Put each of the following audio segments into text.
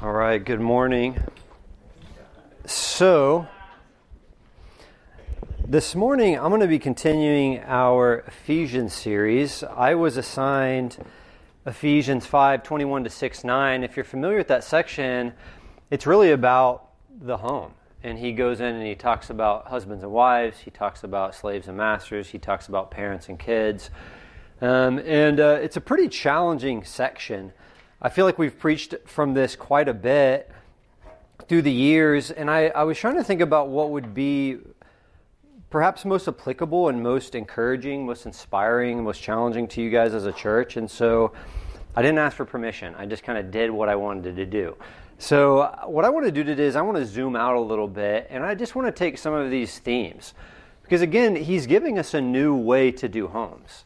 All right, good morning. So, this morning I'm going to be continuing our Ephesians series. I was assigned Ephesians 5 21 to 6 9. If you're familiar with that section, it's really about the home. And he goes in and he talks about husbands and wives, he talks about slaves and masters, he talks about parents and kids. Um, and uh, it's a pretty challenging section. I feel like we've preached from this quite a bit through the years, and I, I was trying to think about what would be perhaps most applicable and most encouraging, most inspiring, most challenging to you guys as a church. And so I didn't ask for permission. I just kind of did what I wanted to do. So, what I want to do today is I want to zoom out a little bit and I just want to take some of these themes. Because again, he's giving us a new way to do homes.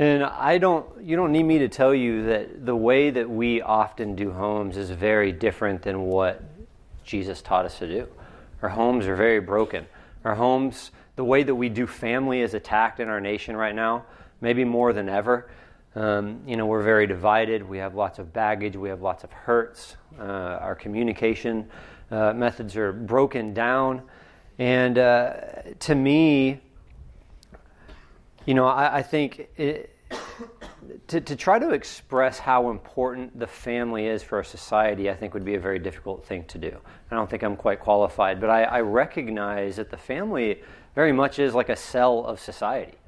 And I don't, you don't need me to tell you that the way that we often do homes is very different than what Jesus taught us to do. Our homes are very broken. Our homes, the way that we do family is attacked in our nation right now, maybe more than ever. Um, you know, we're very divided. We have lots of baggage. We have lots of hurts. Uh, our communication uh, methods are broken down. And uh, to me, you know, I, I think it, to, to try to express how important the family is for a society, I think would be a very difficult thing to do. I don't think I'm quite qualified, but I, I recognize that the family very much is like a cell of society.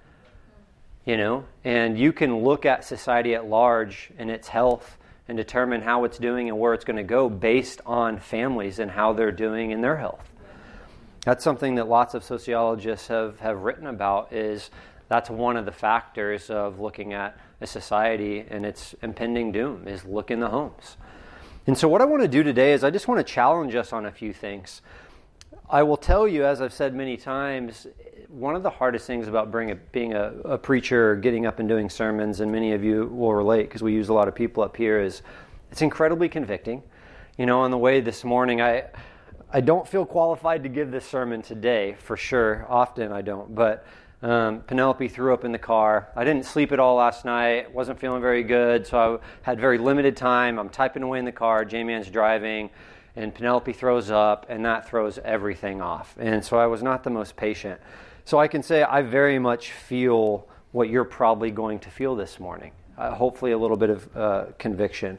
You know, and you can look at society at large and its health and determine how it's doing and where it's going to go based on families and how they're doing in their health. That's something that lots of sociologists have, have written about is that's one of the factors of looking at a society and its impending doom is look in the homes. And so what I want to do today is I just want to challenge us on a few things. I will tell you, as I've said many times, one of the hardest things about a, being a, a preacher, getting up and doing sermons, and many of you will relate because we use a lot of people up here, is it's incredibly convicting. You know, on the way this morning, I I don't feel qualified to give this sermon today for sure. Often I don't, but um, Penelope threw up in the car. I didn't sleep at all last night. wasn't feeling very good, so I had very limited time. I'm typing away in the car. J-Man's driving, and Penelope throws up, and that throws everything off. And so I was not the most patient. So I can say I very much feel what you're probably going to feel this morning. Uh, hopefully, a little bit of uh, conviction.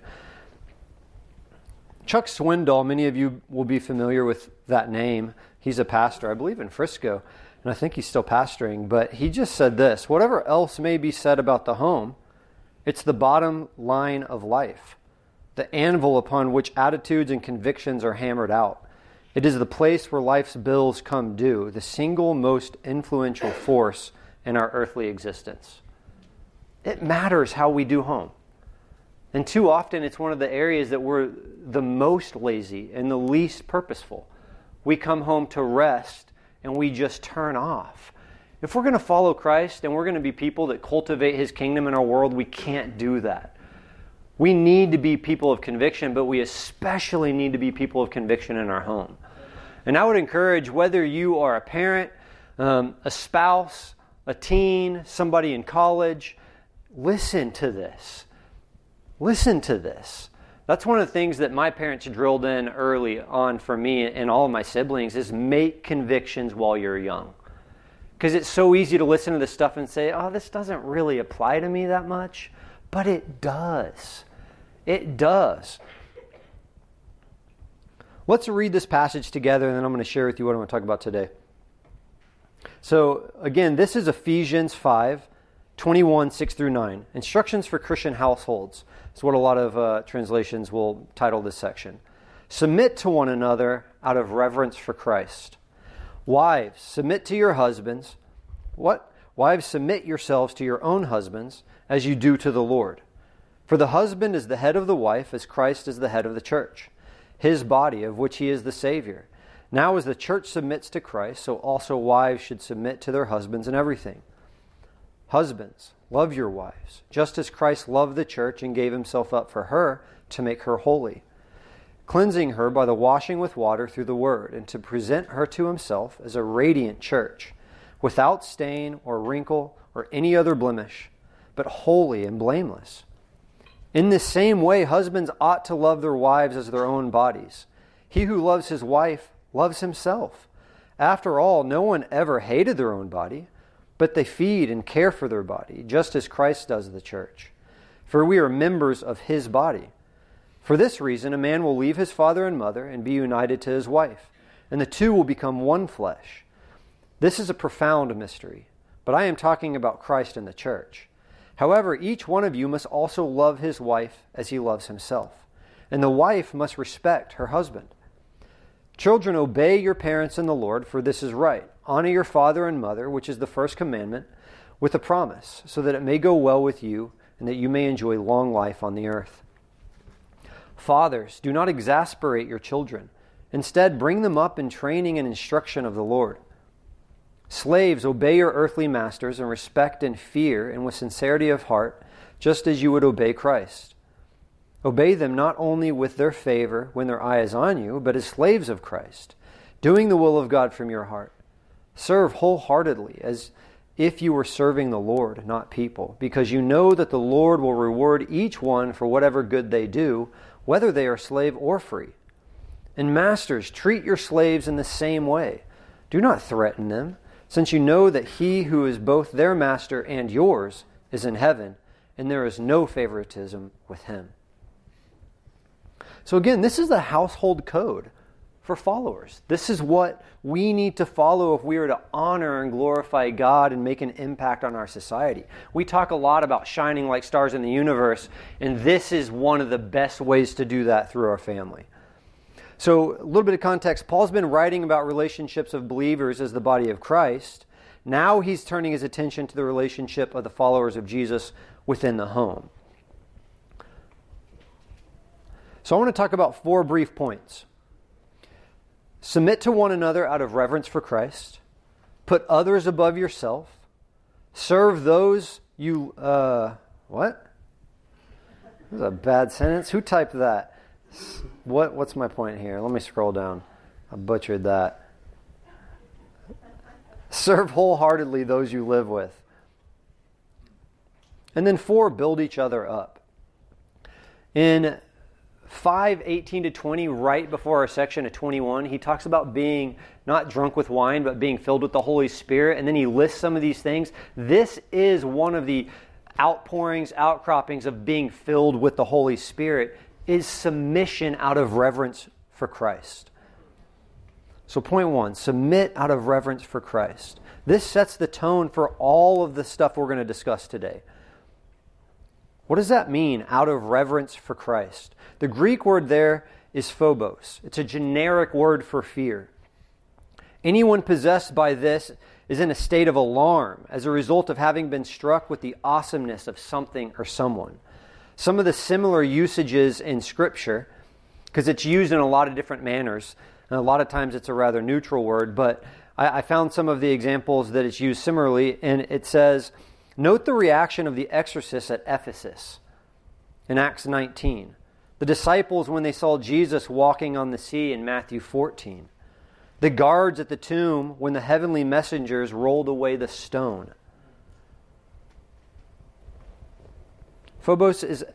Chuck Swindoll, many of you will be familiar with that name. He's a pastor, I believe, in Frisco and I think he's still pastoring, but he just said this whatever else may be said about the home, it's the bottom line of life, the anvil upon which attitudes and convictions are hammered out. It is the place where life's bills come due, the single most influential force in our earthly existence. It matters how we do home. And too often, it's one of the areas that we're the most lazy and the least purposeful. We come home to rest and we just turn off. If we're going to follow Christ and we're going to be people that cultivate his kingdom in our world, we can't do that. We need to be people of conviction, but we especially need to be people of conviction in our home. And I would encourage whether you are a parent, um, a spouse, a teen, somebody in college, listen to this. Listen to this. That's one of the things that my parents drilled in early on for me and all of my siblings is make convictions while you're young. Because it's so easy to listen to this stuff and say, oh, this doesn't really apply to me that much. But it does. It does. Let's read this passage together, and then I'm going to share with you what I'm going to talk about today. So, again, this is Ephesians 5 21, 6 through 9. Instructions for Christian households. It's what a lot of uh, translations will title this section. Submit to one another out of reverence for Christ. Wives, submit to your husbands. What? Wives, submit yourselves to your own husbands as you do to the Lord. For the husband is the head of the wife, as Christ is the head of the church, his body, of which he is the Savior. Now, as the church submits to Christ, so also wives should submit to their husbands in everything. Husbands, love your wives, just as Christ loved the church and gave himself up for her to make her holy, cleansing her by the washing with water through the word, and to present her to himself as a radiant church, without stain or wrinkle or any other blemish, but holy and blameless. In the same way, husbands ought to love their wives as their own bodies. He who loves his wife loves himself. After all, no one ever hated their own body, but they feed and care for their body, just as Christ does the church. For we are members of his body. For this reason, a man will leave his father and mother and be united to his wife, and the two will become one flesh. This is a profound mystery, but I am talking about Christ and the church. However, each one of you must also love his wife as he loves himself, and the wife must respect her husband. Children, obey your parents in the Lord, for this is right. Honor your father and mother, which is the first commandment, with a promise, so that it may go well with you and that you may enjoy long life on the earth. Fathers, do not exasperate your children. Instead, bring them up in training and instruction of the Lord. Slaves, obey your earthly masters in respect and fear and with sincerity of heart, just as you would obey Christ. Obey them not only with their favor when their eye is on you, but as slaves of Christ, doing the will of God from your heart. Serve wholeheartedly, as if you were serving the Lord, not people, because you know that the Lord will reward each one for whatever good they do whether they are slave or free. And masters, treat your slaves in the same way. Do not threaten them, since you know that he who is both their master and yours is in heaven, and there is no favoritism with him. So, again, this is the household code for followers. This is what we need to follow if we are to honor and glorify God and make an impact on our society. We talk a lot about shining like stars in the universe, and this is one of the best ways to do that through our family. So, a little bit of context Paul's been writing about relationships of believers as the body of Christ. Now he's turning his attention to the relationship of the followers of Jesus within the home. So, I want to talk about four brief points. Submit to one another out of reverence for Christ. Put others above yourself. Serve those you. Uh, what? This is a bad sentence. Who typed that? What? What's my point here? Let me scroll down. I butchered that. Serve wholeheartedly those you live with. And then four, build each other up. In 5 18 to 20, right before our section of 21, he talks about being not drunk with wine, but being filled with the Holy Spirit. And then he lists some of these things. This is one of the outpourings, outcroppings of being filled with the Holy Spirit, is submission out of reverence for Christ. So, point one submit out of reverence for Christ. This sets the tone for all of the stuff we're going to discuss today. What does that mean, out of reverence for Christ? The Greek word there is phobos, it's a generic word for fear. Anyone possessed by this is in a state of alarm as a result of having been struck with the awesomeness of something or someone. Some of the similar usages in Scripture, because it's used in a lot of different manners, and a lot of times it's a rather neutral word, but I, I found some of the examples that it's used similarly, and it says, Note the reaction of the exorcists at Ephesus in Acts 19. The disciples, when they saw Jesus walking on the sea in Matthew 14. The guards at the tomb, when the heavenly messengers rolled away the stone. Phobos is,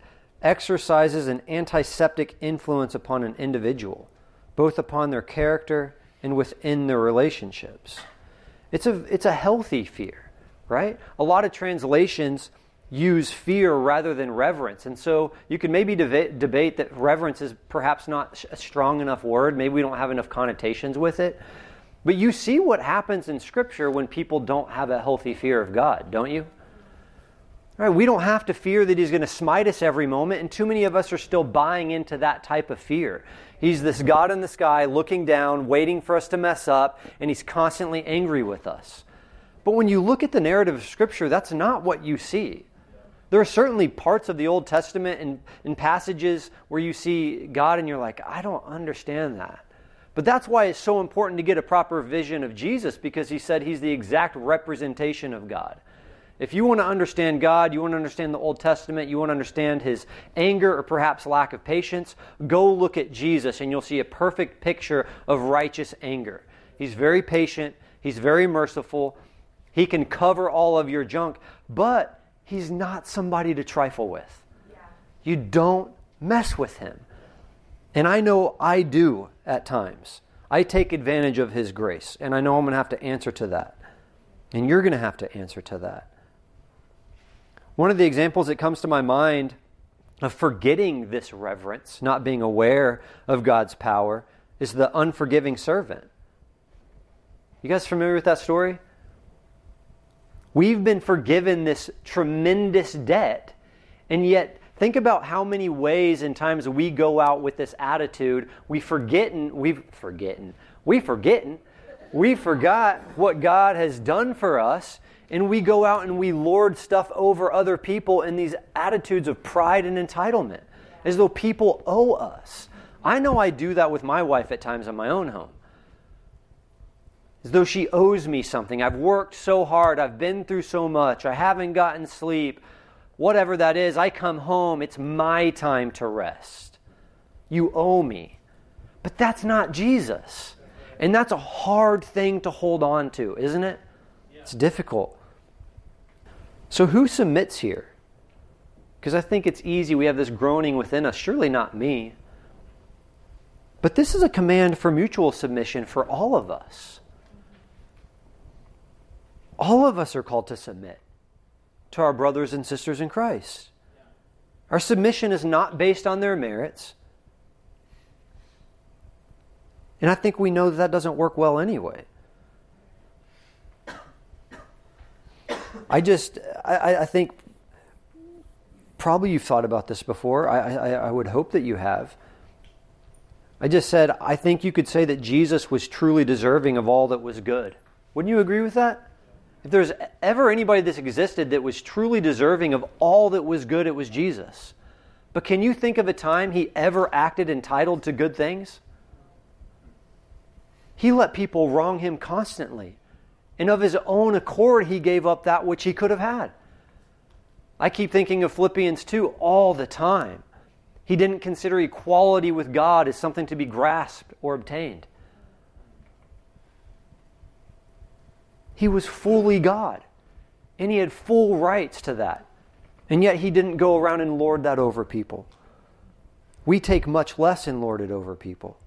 exercises an antiseptic influence upon an individual, both upon their character and within their relationships. It's a, it's a healthy fear right? A lot of translations use fear rather than reverence. And so you can maybe deba- debate that reverence is perhaps not a strong enough word. Maybe we don't have enough connotations with it. But you see what happens in Scripture when people don't have a healthy fear of God, don't you? Right, we don't have to fear that He's going to smite us every moment, and too many of us are still buying into that type of fear. He's this God in the sky looking down, waiting for us to mess up, and He's constantly angry with us. But when you look at the narrative of Scripture, that's not what you see. There are certainly parts of the Old Testament and, and passages where you see God and you're like, I don't understand that. But that's why it's so important to get a proper vision of Jesus because he said he's the exact representation of God. If you want to understand God, you want to understand the Old Testament, you want to understand his anger or perhaps lack of patience, go look at Jesus and you'll see a perfect picture of righteous anger. He's very patient, he's very merciful, he can cover all of your junk, but he's not somebody to trifle with. Yeah. You don't mess with him. And I know I do at times. I take advantage of his grace, and I know I'm going to have to answer to that. And you're going to have to answer to that. One of the examples that comes to my mind of forgetting this reverence, not being aware of God's power, is the unforgiving servant. You guys familiar with that story? We've been forgiven this tremendous debt, and yet think about how many ways and times we go out with this attitude. We forgetting, we've forgetting, we forgetting, we forgot what God has done for us, and we go out and we lord stuff over other people in these attitudes of pride and entitlement, as though people owe us. I know I do that with my wife at times in my own home. As though she owes me something. I've worked so hard, I've been through so much, I haven't gotten sleep. Whatever that is, I come home, it's my time to rest. You owe me. But that's not Jesus. And that's a hard thing to hold on to, isn't it? It's difficult. So, who submits here? Because I think it's easy. We have this groaning within us. Surely not me. But this is a command for mutual submission for all of us. All of us are called to submit to our brothers and sisters in Christ. Our submission is not based on their merits. And I think we know that that doesn't work well anyway. I just, I, I think probably you've thought about this before. I, I, I would hope that you have. I just said, I think you could say that Jesus was truly deserving of all that was good. Wouldn't you agree with that? If there's ever anybody that's existed that was truly deserving of all that was good, it was Jesus. But can you think of a time he ever acted entitled to good things? He let people wrong him constantly. And of his own accord, he gave up that which he could have had. I keep thinking of Philippians 2 all the time. He didn't consider equality with God as something to be grasped or obtained. He was fully God, and he had full rights to that. And yet he didn't go around and lord that over people. We take much less and lord it over people.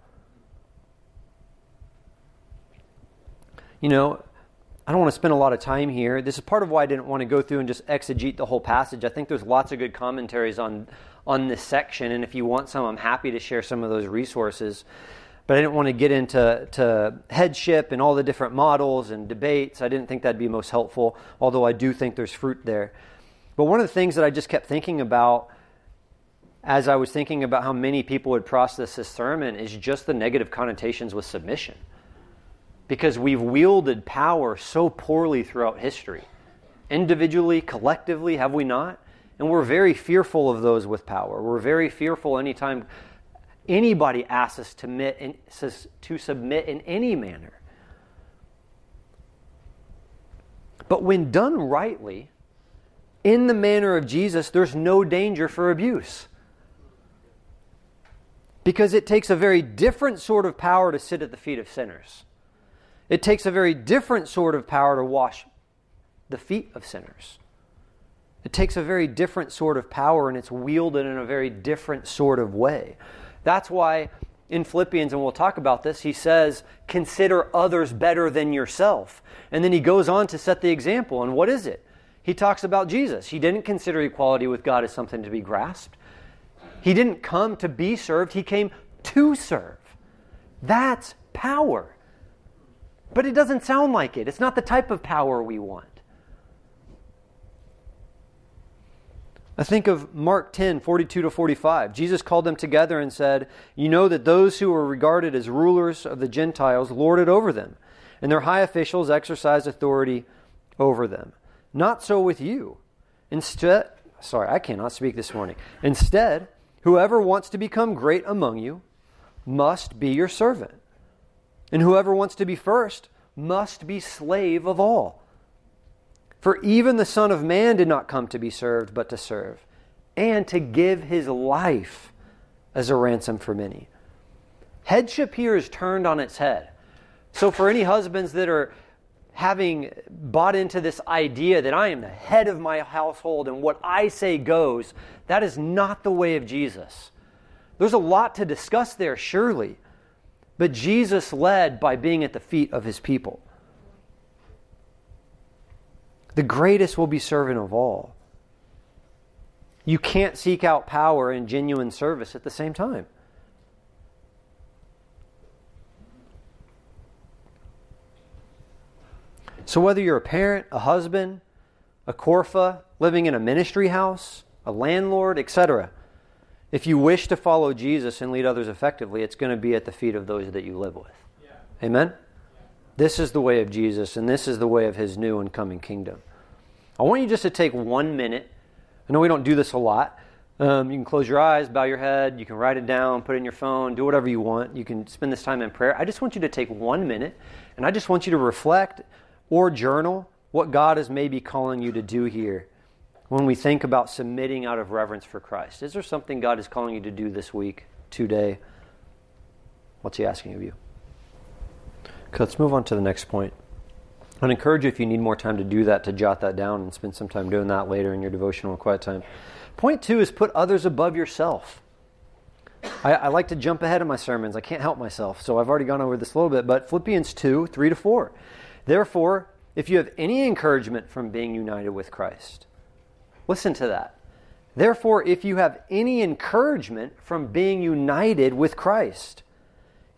You know, I don't want to spend a lot of time here. This is part of why I didn't want to go through and just exegete the whole passage. I think there's lots of good commentaries on on this section, and if you want some, I'm happy to share some of those resources. But I didn't want to get into to headship and all the different models and debates. I didn't think that'd be most helpful, although I do think there's fruit there. But one of the things that I just kept thinking about as I was thinking about how many people would process this sermon is just the negative connotations with submission because we've wielded power so poorly throughout history. Individually, collectively, have we not? And we're very fearful of those with power. We're very fearful anytime anybody asks us to submit in, to submit in any manner. But when done rightly, in the manner of Jesus, there's no danger for abuse. Because it takes a very different sort of power to sit at the feet of sinners. It takes a very different sort of power to wash the feet of sinners. It takes a very different sort of power and it's wielded in a very different sort of way. That's why in Philippians, and we'll talk about this, he says, Consider others better than yourself. And then he goes on to set the example. And what is it? He talks about Jesus. He didn't consider equality with God as something to be grasped, he didn't come to be served, he came to serve. That's power. But it doesn't sound like it. It's not the type of power we want. I think of Mark 10, 42 to 45. Jesus called them together and said, You know that those who are regarded as rulers of the Gentiles lord it over them, and their high officials exercised authority over them. Not so with you. Instead, sorry, I cannot speak this morning. Instead, whoever wants to become great among you must be your servant and whoever wants to be first must be slave of all. For even the Son of Man did not come to be served, but to serve, and to give his life as a ransom for many. Headship here is turned on its head. So, for any husbands that are having bought into this idea that I am the head of my household and what I say goes, that is not the way of Jesus. There's a lot to discuss there, surely. But Jesus led by being at the feet of his people. The greatest will be servant of all. You can't seek out power and genuine service at the same time. So, whether you're a parent, a husband, a Corpha, living in a ministry house, a landlord, etc., if you wish to follow Jesus and lead others effectively, it's going to be at the feet of those that you live with. Yeah. Amen? This is the way of Jesus, and this is the way of his new and coming kingdom. I want you just to take one minute. I know we don't do this a lot. Um, you can close your eyes, bow your head, you can write it down, put it in your phone, do whatever you want. You can spend this time in prayer. I just want you to take one minute, and I just want you to reflect or journal what God is maybe calling you to do here when we think about submitting out of reverence for Christ. Is there something God is calling you to do this week, today? What's He asking of you? Let's move on to the next point. I'd encourage you, if you need more time to do that, to jot that down and spend some time doing that later in your devotional and quiet time. Point two is put others above yourself. I, I, like to jump ahead of my sermons. I can't help myself, so I've already gone over this a little bit. But Philippians 2 3 to 4. Therefore, if you have any encouragement from being united with Christ, listen to that. Therefore, if you have any encouragement from being united with Christ,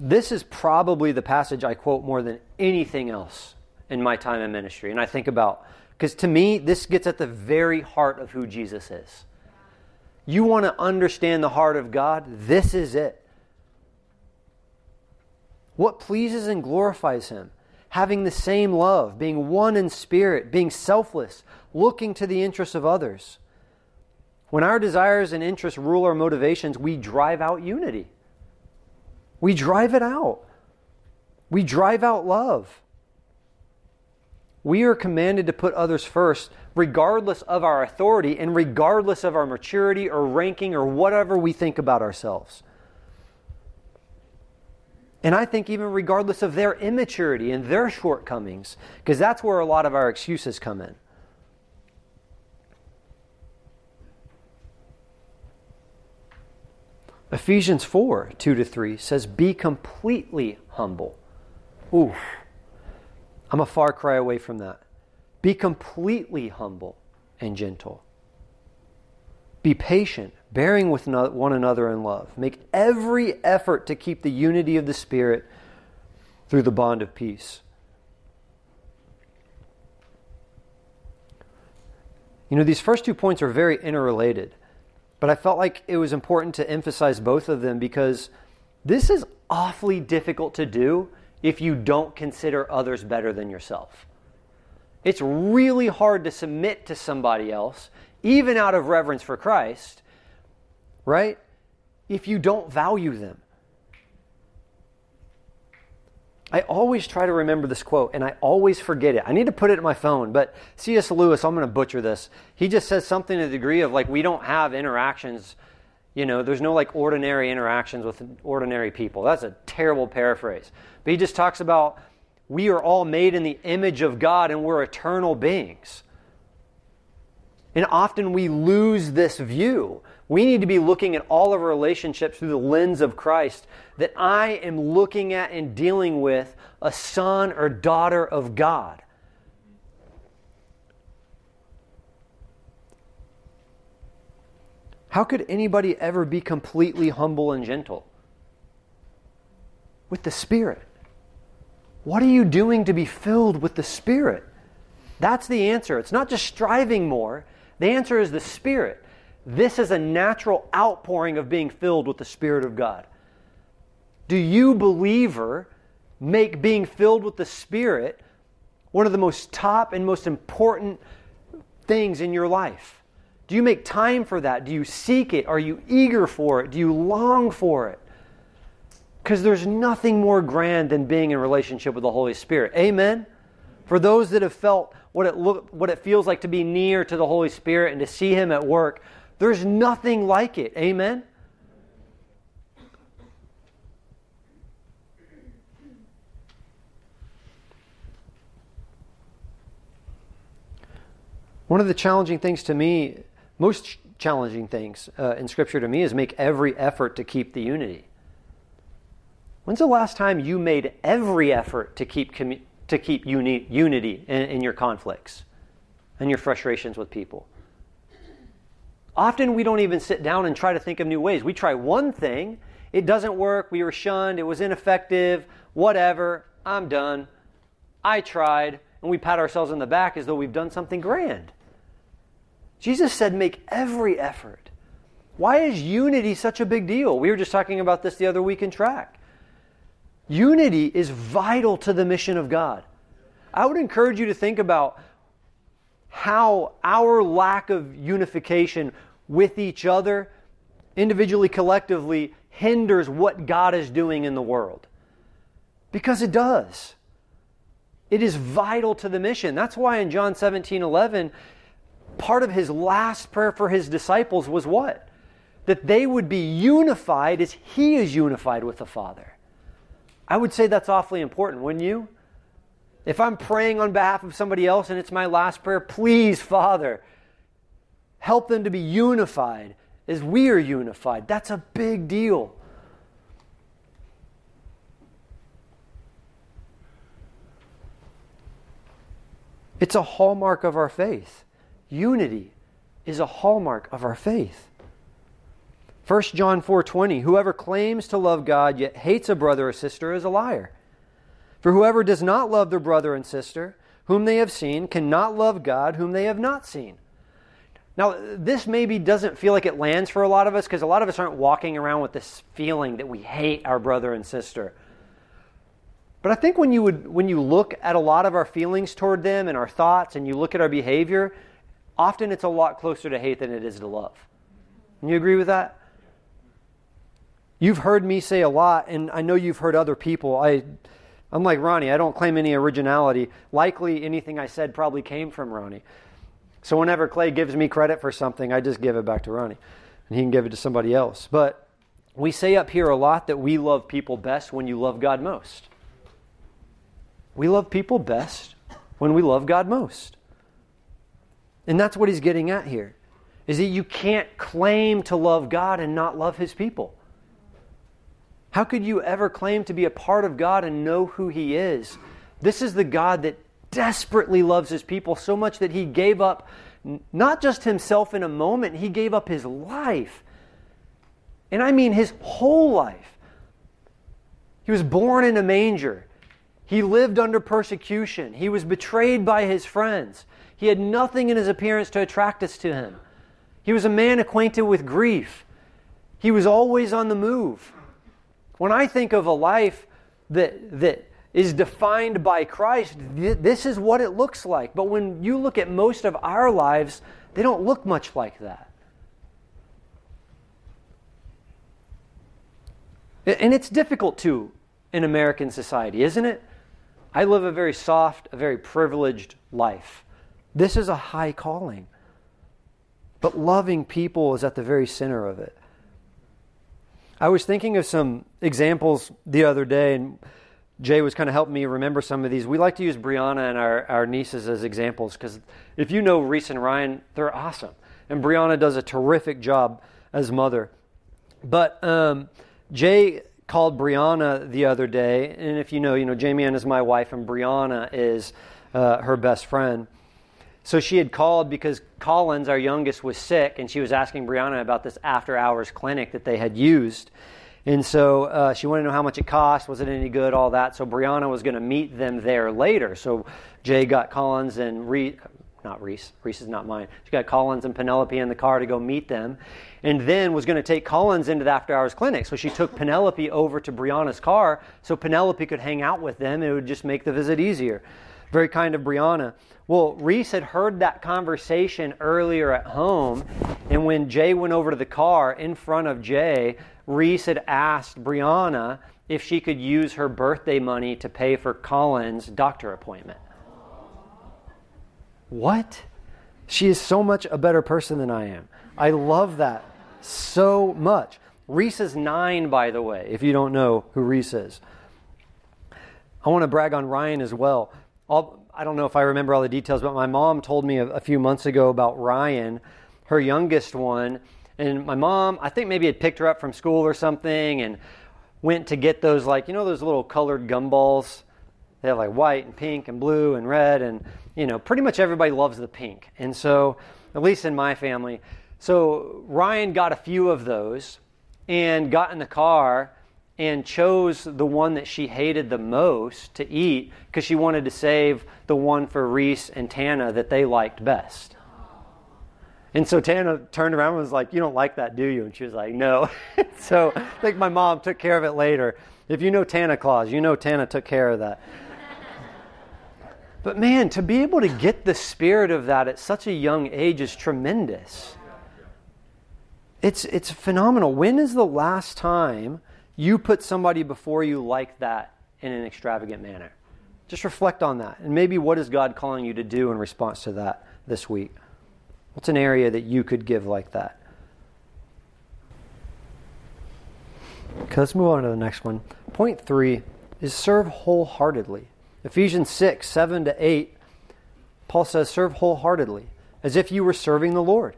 This is probably the passage I quote more than anything else in my time in ministry. And I think about, because to me, this gets at the very heart of who Jesus is. You want to understand the heart of God? This is it. What pleases and glorifies Him? Having the same love, being one in spirit, being selfless, looking to the interests of others. When our desires and interests rule our motivations, we drive out unity. We drive it out. We drive out love. We are commanded to put others first, regardless of our authority and regardless of our maturity or ranking or whatever we think about ourselves. And I think even regardless of their immaturity and their shortcomings, because that's where a lot of our excuses come in. Ephesians 4 2 to 3 says, Be completely humble. Oof. I'm a far cry away from that. Be completely humble and gentle. Be patient, bearing with one another in love. Make every effort to keep the unity of the Spirit through the bond of peace. You know, these first two points are very interrelated, but I felt like it was important to emphasize both of them because this is awfully difficult to do if you don't consider others better than yourself. It's really hard to submit to somebody else even out of reverence for Christ, right? If you don't value them. I always try to remember this quote and I always forget it. I need to put it in my phone, but C.S. Lewis, I'm going to butcher this. He just says something to the degree of like, we don't have interactions, you know, there's no like ordinary interactions with ordinary people. That's a terrible paraphrase. But he just talks about we are all made in the image of God and we're eternal beings. And often we lose this view. We need to be looking at all of our relationships through the lens of Christ. That I am looking at and dealing with a son or daughter of God. How could anybody ever be completely humble and gentle? With the Spirit. What are you doing to be filled with the Spirit? That's the answer. It's not just striving more, the answer is the Spirit. This is a natural outpouring of being filled with the Spirit of God. Do you, believer, make being filled with the Spirit one of the most top and most important things in your life? Do you make time for that? Do you seek it? Are you eager for it? Do you long for it? Because there's nothing more grand than being in relationship with the Holy Spirit. Amen? For those that have felt what it, look, what it feels like to be near to the Holy Spirit and to see Him at work, there's nothing like it. Amen? One of the challenging things to me, most challenging things uh, in Scripture to me, is make every effort to keep the unity. When's the last time you made every effort to keep, commu- to keep uni- unity in, in your conflicts and your frustrations with people? Often we don't even sit down and try to think of new ways. We try one thing, it doesn't work, we were shunned, it was ineffective, whatever, I'm done. I tried, and we pat ourselves on the back as though we've done something grand. Jesus said, make every effort. Why is unity such a big deal? We were just talking about this the other week in track. Unity is vital to the mission of God. I would encourage you to think about how our lack of unification with each other, individually, collectively, hinders what God is doing in the world. Because it does. It is vital to the mission. That's why in John 17 11, part of his last prayer for his disciples was what? That they would be unified as he is unified with the Father. I would say that's awfully important, wouldn't you? If I'm praying on behalf of somebody else and it's my last prayer, please, Father, help them to be unified as we are unified. That's a big deal. It's a hallmark of our faith. Unity is a hallmark of our faith. 1 John 4:20 Whoever claims to love God yet hates a brother or sister is a liar. For whoever does not love their brother and sister whom they have seen cannot love God whom they have not seen. Now, this maybe doesn't feel like it lands for a lot of us because a lot of us aren't walking around with this feeling that we hate our brother and sister. But I think when you would when you look at a lot of our feelings toward them and our thoughts and you look at our behavior, often it's a lot closer to hate than it is to love. You agree with that? You've heard me say a lot, and I know you've heard other people. I, I'm like Ronnie, I don't claim any originality. Likely anything I said probably came from Ronnie. So whenever Clay gives me credit for something, I just give it back to Ronnie, and he can give it to somebody else. But we say up here a lot that we love people best when you love God most. We love people best when we love God most. And that's what he's getting at here. Is that you can't claim to love God and not love his people. How could you ever claim to be a part of God and know who he is? This is the God that desperately loves his people so much that he gave up not just himself in a moment, he gave up his life. And I mean his whole life. He was born in a manger. He lived under persecution. He was betrayed by his friends. He had nothing in his appearance to attract us to him. He was a man acquainted with grief. He was always on the move. When I think of a life that, that is defined by Christ, this is what it looks like. But when you look at most of our lives, they don't look much like that. And it's difficult to in American society, isn't it? I live a very soft, a very privileged life. This is a high calling. But loving people is at the very center of it. I was thinking of some examples the other day, and Jay was kind of helping me remember some of these. We like to use Brianna and our, our nieces as examples because if you know Reese and Ryan, they're awesome. And Brianna does a terrific job as mother. But um, Jay called Brianna the other day, and if you know, you know, Jamie Ann is my wife, and Brianna is uh, her best friend. So she had called because Collins, our youngest, was sick, and she was asking Brianna about this after hours clinic that they had used. And so uh, she wanted to know how much it cost, was it any good, all that. So Brianna was going to meet them there later. So Jay got Collins and Re- not Reese. Reese is not mine. She got Collins and Penelope in the car to go meet them, and then was going to take Collins into the after hours clinic. So she took Penelope over to Brianna's car so Penelope could hang out with them. It would just make the visit easier. Very kind of Brianna. Well, Reese had heard that conversation earlier at home, and when Jay went over to the car in front of Jay, Reese had asked Brianna if she could use her birthday money to pay for Collins' doctor appointment. What? She is so much a better person than I am. I love that so much. Reese is nine, by the way, if you don't know who Reese is. I want to brag on Ryan as well. I'll, I do not know if I remember all the details, but my mom told me a, a few months ago about Ryan, her youngest one. And my mom, I think maybe had picked her up from school or something and went to get those, like, you know, those little colored gumballs? They have like white and pink and blue and red. And you know, pretty much everybody loves the pink. And so, at least in my family, so Ryan got a few of those and got in the car and chose the one that she hated the most to eat because she wanted to save the one for Reese and Tana that they liked best. And so Tana turned around and was like, You don't like that, do you? And she was like, No. so I think my mom took care of it later. If you know Tana Claus, you know Tana took care of that. But man, to be able to get the spirit of that at such a young age is tremendous. It's, it's phenomenal. When is the last time you put somebody before you like that in an extravagant manner? Just reflect on that. And maybe what is God calling you to do in response to that this week? What's an area that you could give like that? Okay, let's move on to the next one. Point three is serve wholeheartedly. Ephesians 6, 7 to 8, Paul says, Serve wholeheartedly, as if you were serving the Lord,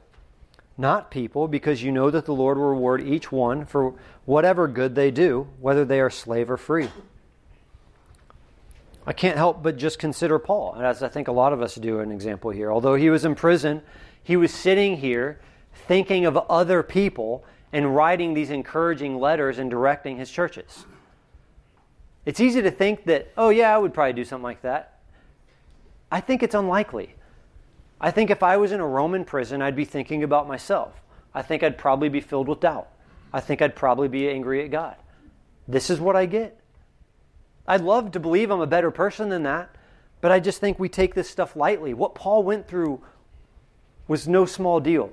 not people, because you know that the Lord will reward each one for whatever good they do, whether they are slave or free. I can't help but just consider Paul, and as I think a lot of us do, an example here. Although he was in prison, he was sitting here thinking of other people and writing these encouraging letters and directing his churches. It's easy to think that, oh, yeah, I would probably do something like that. I think it's unlikely. I think if I was in a Roman prison, I'd be thinking about myself. I think I'd probably be filled with doubt. I think I'd probably be angry at God. This is what I get. I'd love to believe I'm a better person than that, but I just think we take this stuff lightly. What Paul went through was no small deal.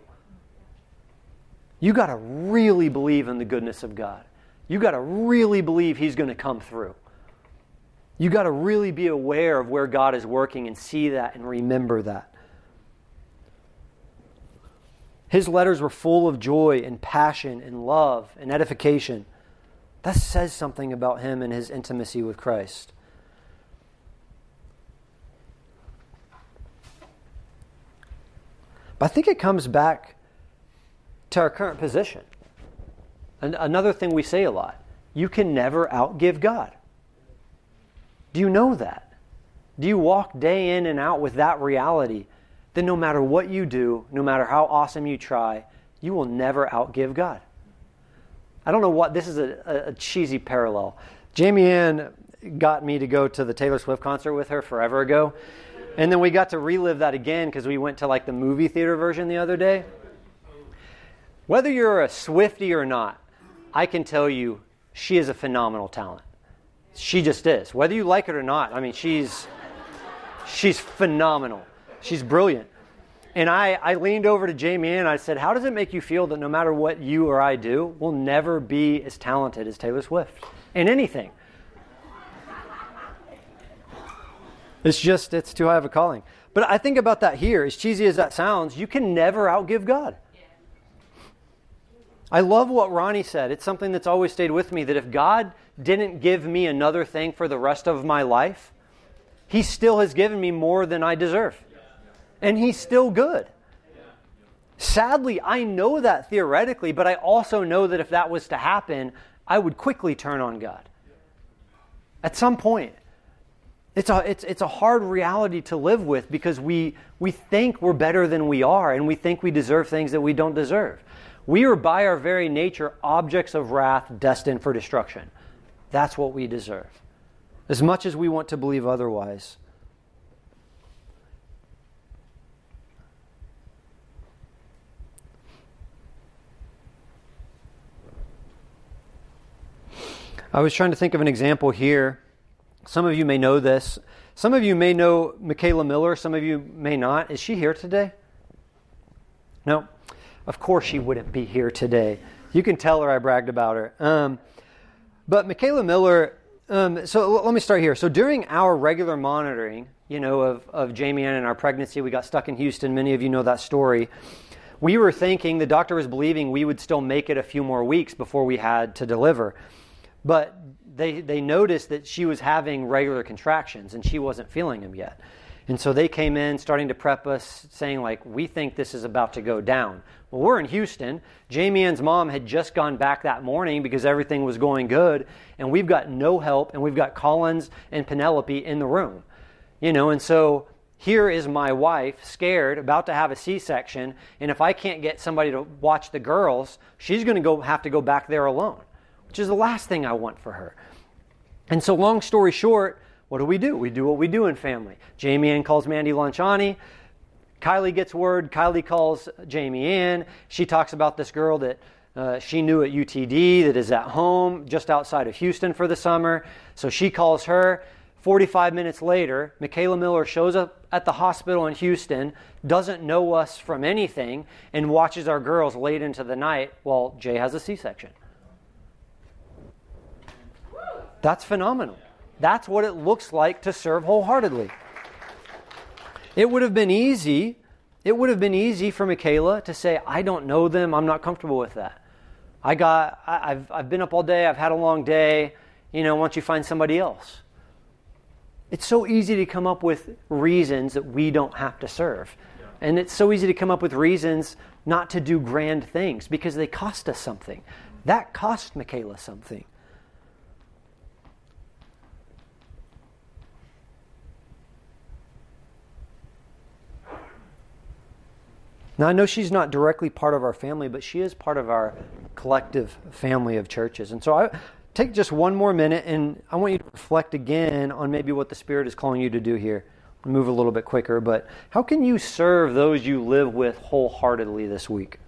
You got to really believe in the goodness of God you got to really believe He's going to come through. You got to really be aware of where God is working and see that and remember that. His letters were full of joy and passion and love and edification. That says something about him and his intimacy with Christ. But I think it comes back to our current position. Another thing we say a lot you can never outgive God. Do you know that? Do you walk day in and out with that reality that no matter what you do, no matter how awesome you try, you will never outgive God? I don't know what, this is a, a cheesy parallel. Jamie Ann got me to go to the Taylor Swift concert with her forever ago. And then we got to relive that again because we went to like the movie theater version the other day. Whether you're a Swiftie or not, I can tell you she is a phenomenal talent. She just is. Whether you like it or not, I mean, she's, she's phenomenal. She's brilliant. And I, I leaned over to Jamie and I said, How does it make you feel that no matter what you or I do, we'll never be as talented as Taylor Swift in anything? It's just, it's too high of a calling. But I think about that here, as cheesy as that sounds, you can never outgive God. I love what Ronnie said. It's something that's always stayed with me that if God didn't give me another thing for the rest of my life, He still has given me more than I deserve. And He's still good. Sadly, I know that theoretically, but I also know that if that was to happen, I would quickly turn on God. At some point. It's a, it's, it's a hard reality to live with because we, we think we're better than we are and we think we deserve things that we don't deserve. We are by our very nature objects of wrath destined for destruction. That's what we deserve. As much as we want to believe otherwise. I was trying to think of an example here. Some of you may know this. Some of you may know Michaela Miller. Some of you may not. Is she here today? No. Of course she wouldn't be here today. You can tell her I bragged about her. Um, but Michaela Miller, um, so l- let me start here. So during our regular monitoring, you know, of, of Jamie Ann and our pregnancy, we got stuck in Houston. Many of you know that story. We were thinking, the doctor was believing we would still make it a few more weeks before we had to deliver. But they, they noticed that she was having regular contractions and she wasn't feeling them yet. And so they came in starting to prep us, saying, like, we think this is about to go down. Well, we're in Houston. Jamie Ann's mom had just gone back that morning because everything was going good. And we've got no help, and we've got Collins and Penelope in the room. You know, and so here is my wife, scared, about to have a C section. And if I can't get somebody to watch the girls, she's going to go have to go back there alone, which is the last thing I want for her. And so, long story short, what do we do? We do what we do in family. Jamie Ann calls Mandy Lanciani. Kylie gets word. Kylie calls Jamie Ann. She talks about this girl that uh, she knew at UTD that is at home just outside of Houston for the summer. So she calls her. 45 minutes later, Michaela Miller shows up at the hospital in Houston, doesn't know us from anything, and watches our girls late into the night while Jay has a C section. That's phenomenal. That's what it looks like to serve wholeheartedly. It would have been easy. It would have been easy for Michaela to say, I don't know them. I'm not comfortable with that. I got, I, have I've been up all day. I've had a long day. You know, why don't you find somebody else? It's so easy to come up with reasons that we don't have to serve. And it's so easy to come up with reasons not to do grand things because they cost us something. That cost Michaela something. Now, I know she's not directly part of our family, but she is part of our collective family of churches. And so I take just one more minute and I want you to reflect again on maybe what the Spirit is calling you to do here. Move a little bit quicker, but how can you serve those you live with wholeheartedly this week?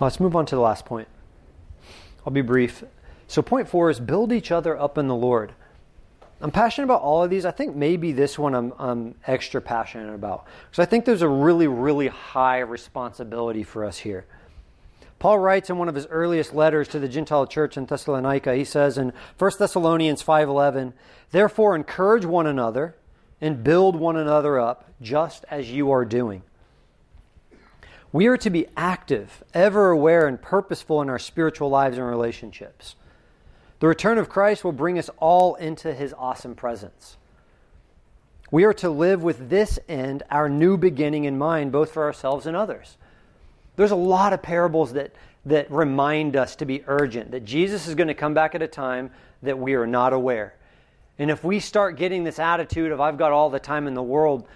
Let's move on to the last point. I'll be brief. So, point four is build each other up in the Lord. I'm passionate about all of these. I think maybe this one I'm, I'm extra passionate about because I think there's a really, really high responsibility for us here. Paul writes in one of his earliest letters to the Gentile church in Thessalonica, he says in 1 Thessalonians 5:11, "Therefore encourage one another and build one another up, just as you are doing." We are to be active, ever aware and purposeful in our spiritual lives and relationships. The return of Christ will bring us all into his awesome presence. We are to live with this end, our new beginning in mind, both for ourselves and others. There's a lot of parables that, that remind us to be urgent, that Jesus is going to come back at a time that we are not aware. And if we start getting this attitude of, I've got all the time in the world,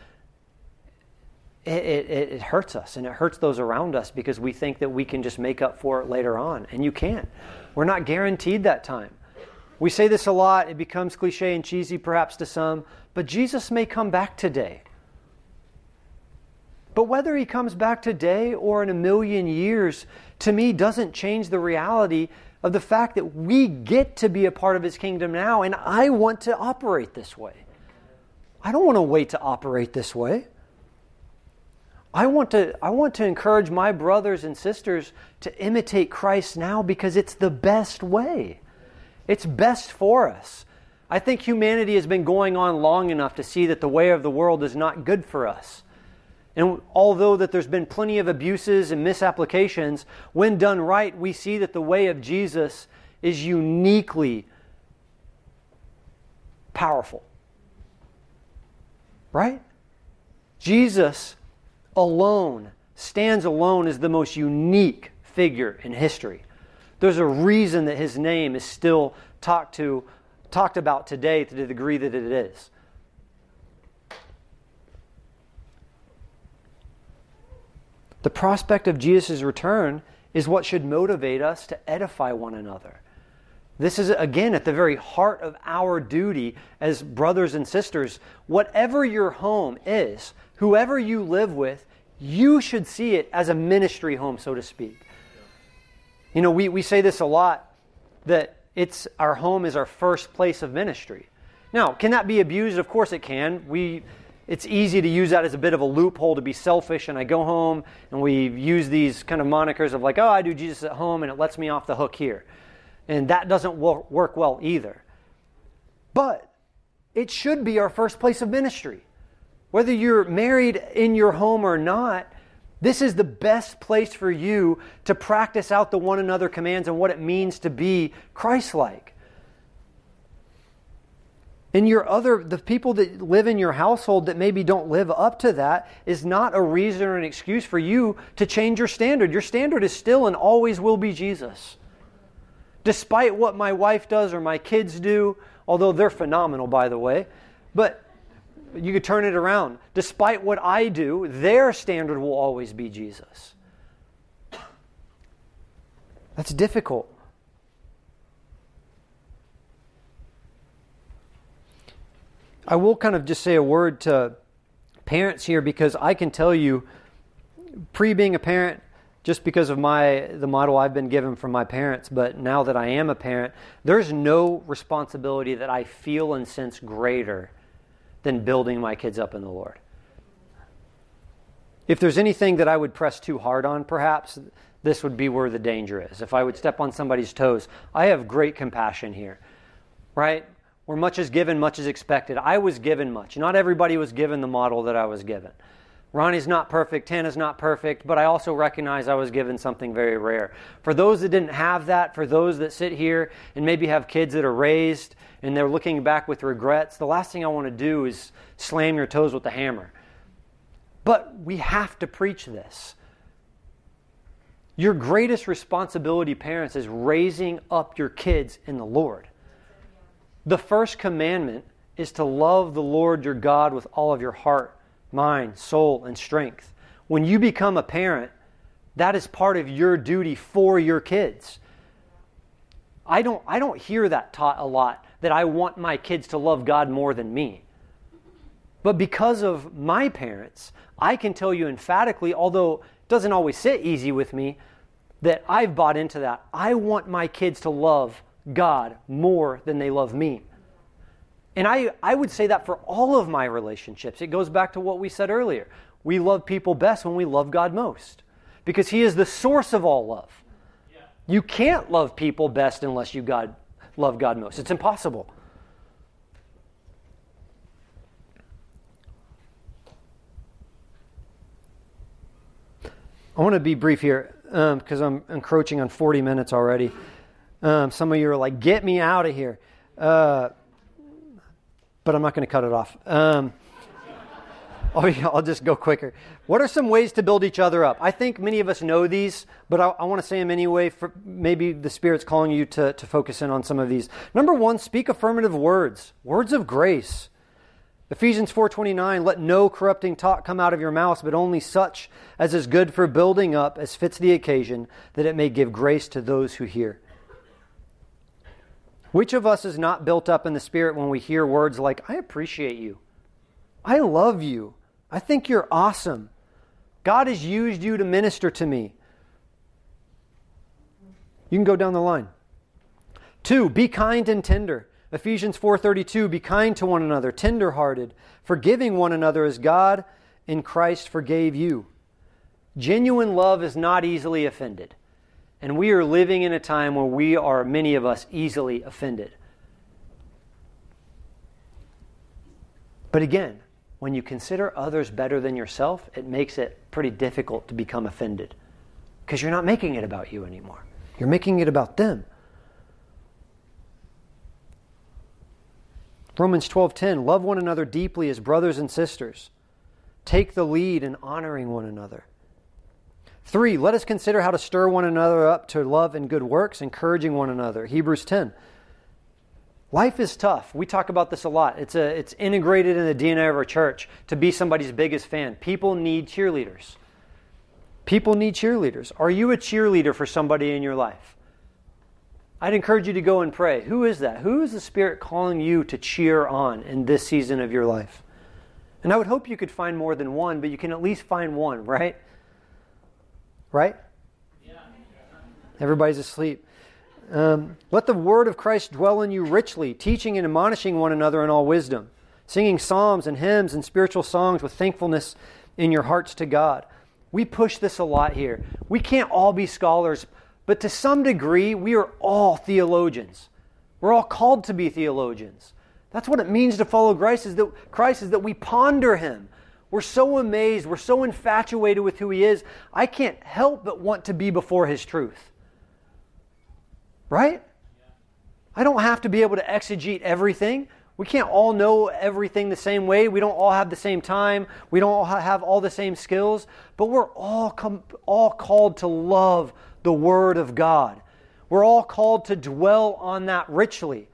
it, it, it, hurts us and it hurts those around us because we think that we can just make up for it later on. And you can't. We're not guaranteed that time. We say this a lot, it becomes cliche and cheesy perhaps to some, but Jesus may come back today. But whether he comes back today or in a million years, to me, doesn't change the reality of the fact that we get to be a part of his kingdom now, and I want to operate this way. I don't want to wait to operate this way. I want to, I want to encourage my brothers and sisters to imitate Christ now because it's the best way. It's best for us. I think humanity has been going on long enough to see that the way of the world is not good for us. And although that there's been plenty of abuses and misapplications, when done right, we see that the way of Jesus is uniquely powerful. Right? Jesus alone, stands alone as the most unique figure in history. There's a reason that his name is still talked to talked about today to the degree that it is. The prospect of Jesus' return is what should motivate us to edify one another. This is, again, at the very heart of our duty as brothers and sisters. Whatever your home is, whoever you live with, you should see it as a ministry home, so to speak. You know, we, we say this a lot that it's our home is our first place of ministry. Now, can that be abused? Of course it can. We it's easy to use that as a bit of a loophole to be selfish and I go home and we use these kind of monikers of like, "Oh, I do Jesus at home and it lets me off the hook here." And that doesn't work well either. But it should be our first place of ministry. Whether you're married in your home or not, this is the best place for you to practice out the one another commands and what it means to be Christ like. And your other, the people that live in your household that maybe don't live up to that is not a reason or an excuse for you to change your standard. Your standard is still and always will be Jesus. Despite what my wife does or my kids do, although they're phenomenal, by the way, but you could turn it around. Despite what I do, their standard will always be Jesus. That's difficult. I will kind of just say a word to parents here because I can tell you, pre being a parent, just because of my the model I've been given from my parents, but now that I am a parent, there's no responsibility that I feel and sense greater than building my kids up in the Lord. If there's anything that I would press too hard on, perhaps this would be where the danger is. If I would step on somebody's toes, I have great compassion here, right? Where much is given, much is expected. I was given much. Not everybody was given the model that I was given. Ronnie's not perfect, Tana's not perfect, but I also recognize I was given something very rare. For those that didn't have that, for those that sit here and maybe have kids that are raised and they're looking back with regrets, the last thing I want to do is slam your toes with a hammer. But we have to preach this. Your greatest responsibility, parents, is raising up your kids in the Lord. The first commandment is to love the Lord your God with all of your heart mind, soul, and strength. When you become a parent, that is part of your duty for your kids. I don't, I don't hear that taught a lot that I want my kids to love God more than me. But because of my parents, I can tell you emphatically, although it doesn't always sit easy with me, that I've bought into that. I want my kids to love God more than they love me. And I, I would say that for all of my relationships. It goes back to what we said earlier. We love people best when we love God most because He is the source of all love. You can't love people best unless you God, love God most. It's impossible. I want to be brief here because um, I'm encroaching on 40 minutes already. Um, some of you are like, get me out of here. Uh, but I'm not going to cut it off. Um, I'll just go quicker. What are some ways to build each other up? I think many of us know these, but I, I want to say them anyway. For maybe the Spirit's calling you to, to focus in on some of these. Number one, speak affirmative words, words of grace. Ephesians 4:29 let no corrupting talk come out of your mouths but only such as is good for building up as fits the occasion that it may give grace to those who hear. Which of us is not built up in the Spirit when we hear words like, I appreciate you, I love you, I think you're awesome, God has used you to minister to me? You can go down the line. Two, be kind and tender. Ephesians 4:32 be kind to one another tenderhearted forgiving one another as God in Christ forgave you. Genuine love is not easily offended. And we are living in a time where we are, many of us, easily offended. But again, when you consider others better than yourself, it makes it pretty difficult to become offended because you're not making it about you anymore. You're making it about them. Romans 12:10 Love one another deeply as brothers and sisters. Take the lead in honoring one another. Three, let us consider how to stir one another up to love and good works, encouraging one another. Hebrews 10. Life is tough. We talk about this a lot. It's, a, it's integrated in the DNA of our church to be somebody's biggest fan. People need cheerleaders. People need cheerleaders. Are you a cheerleader for somebody in your life? I'd encourage you to go and pray. Who is that? Who is the Spirit calling you to cheer on in this season of your life? And I would hope you could find more than one, but you can at least find one, right? Right? Everybody's asleep. Um, let the word of Christ dwell in you richly, teaching and admonishing one another in all wisdom, singing psalms and hymns and spiritual songs with thankfulness in your hearts to God. We push this a lot here. We can't all be scholars, but to some degree, we are all theologians. We're all called to be theologians. That's what it means to follow Christ is that Christ is that we ponder him. We're so amazed, we're so infatuated with who he is. I can't help but want to be before his truth. Right? I don't have to be able to exegete everything. We can't all know everything the same way. We don't all have the same time. We don't all have all the same skills. But we're all, com- all called to love the Word of God. We're all called to dwell on that richly.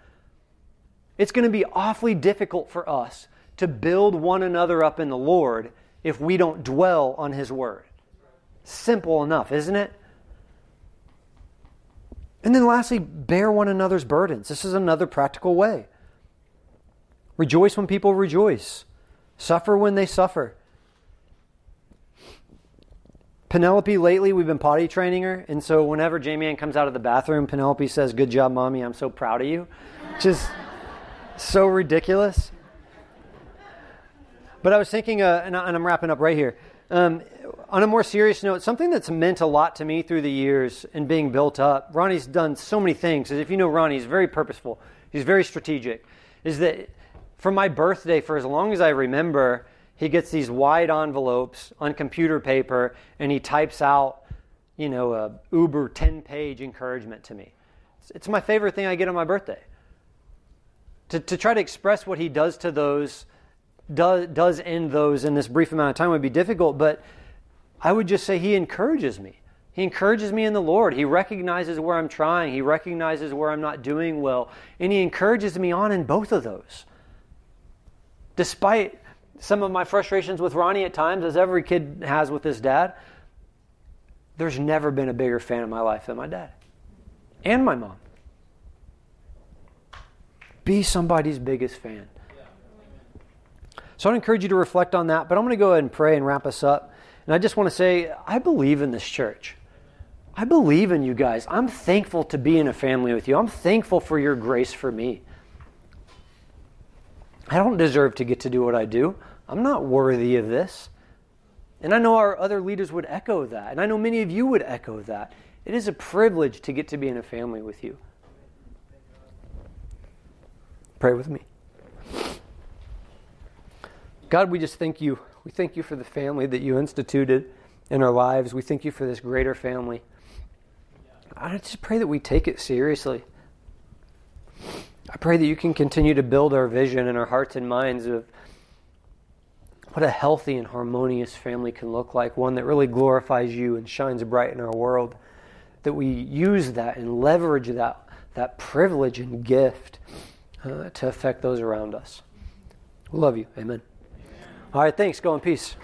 It's going to be awfully difficult for us to build one another up in the Lord if we don't dwell on His Word. Simple enough, isn't it? And then lastly, bear one another's burdens. This is another practical way. Rejoice when people rejoice, suffer when they suffer. Penelope, lately, we've been potty training her. And so whenever Jamie Ann comes out of the bathroom, Penelope says, Good job, mommy. I'm so proud of you. Just so ridiculous. But I was thinking, uh, and, I'm wrapping up right here. Um, on a more serious note, something that's meant a lot to me through the years and being built up, Ronnie's done so many things. If you know Ronnie, he's very purposeful, he's very strategic. Is that for my birthday, for as long as I remember, he gets these wide envelopes on computer paper and he types out, you know, a uber 10 page encouragement to me. It's, it's my favorite thing I get on my birthday. To, to try to express what he does to those, does, does in those in this brief amount of time would be difficult, but I would just say he encourages me. He encourages me in the Lord. He recognizes where I'm trying. He recognizes where I'm not doing well. And he encourages me on in both of those. Despite some of my frustrations with Ronnie at times, as every kid has with his dad, there's never been a bigger fan of my life than my dad and my mom. Be somebody's biggest fan. So I'd encourage you to reflect on that, but I'm going to go ahead and pray and wrap us up. And I just want to say, I believe in this church. I believe in you guys. I'm thankful to be in a family with you. I'm thankful for your grace for me. I don't deserve to get to do what I do. I'm not worthy of this. And I know our other leaders would echo that. And I know many of you would echo that. It is a privilege to get to be in a family with you. Pray with me. God, we just thank you. We thank you for the family that you instituted in our lives. We thank you for this greater family. I just pray that we take it seriously. I pray that you can continue to build our vision in our hearts and minds of what a healthy and harmonious family can look like, one that really glorifies you and shines bright in our world. That we use that and leverage that, that privilege and gift uh, to affect those around us. We love you. Amen. All right, thanks. Go in peace.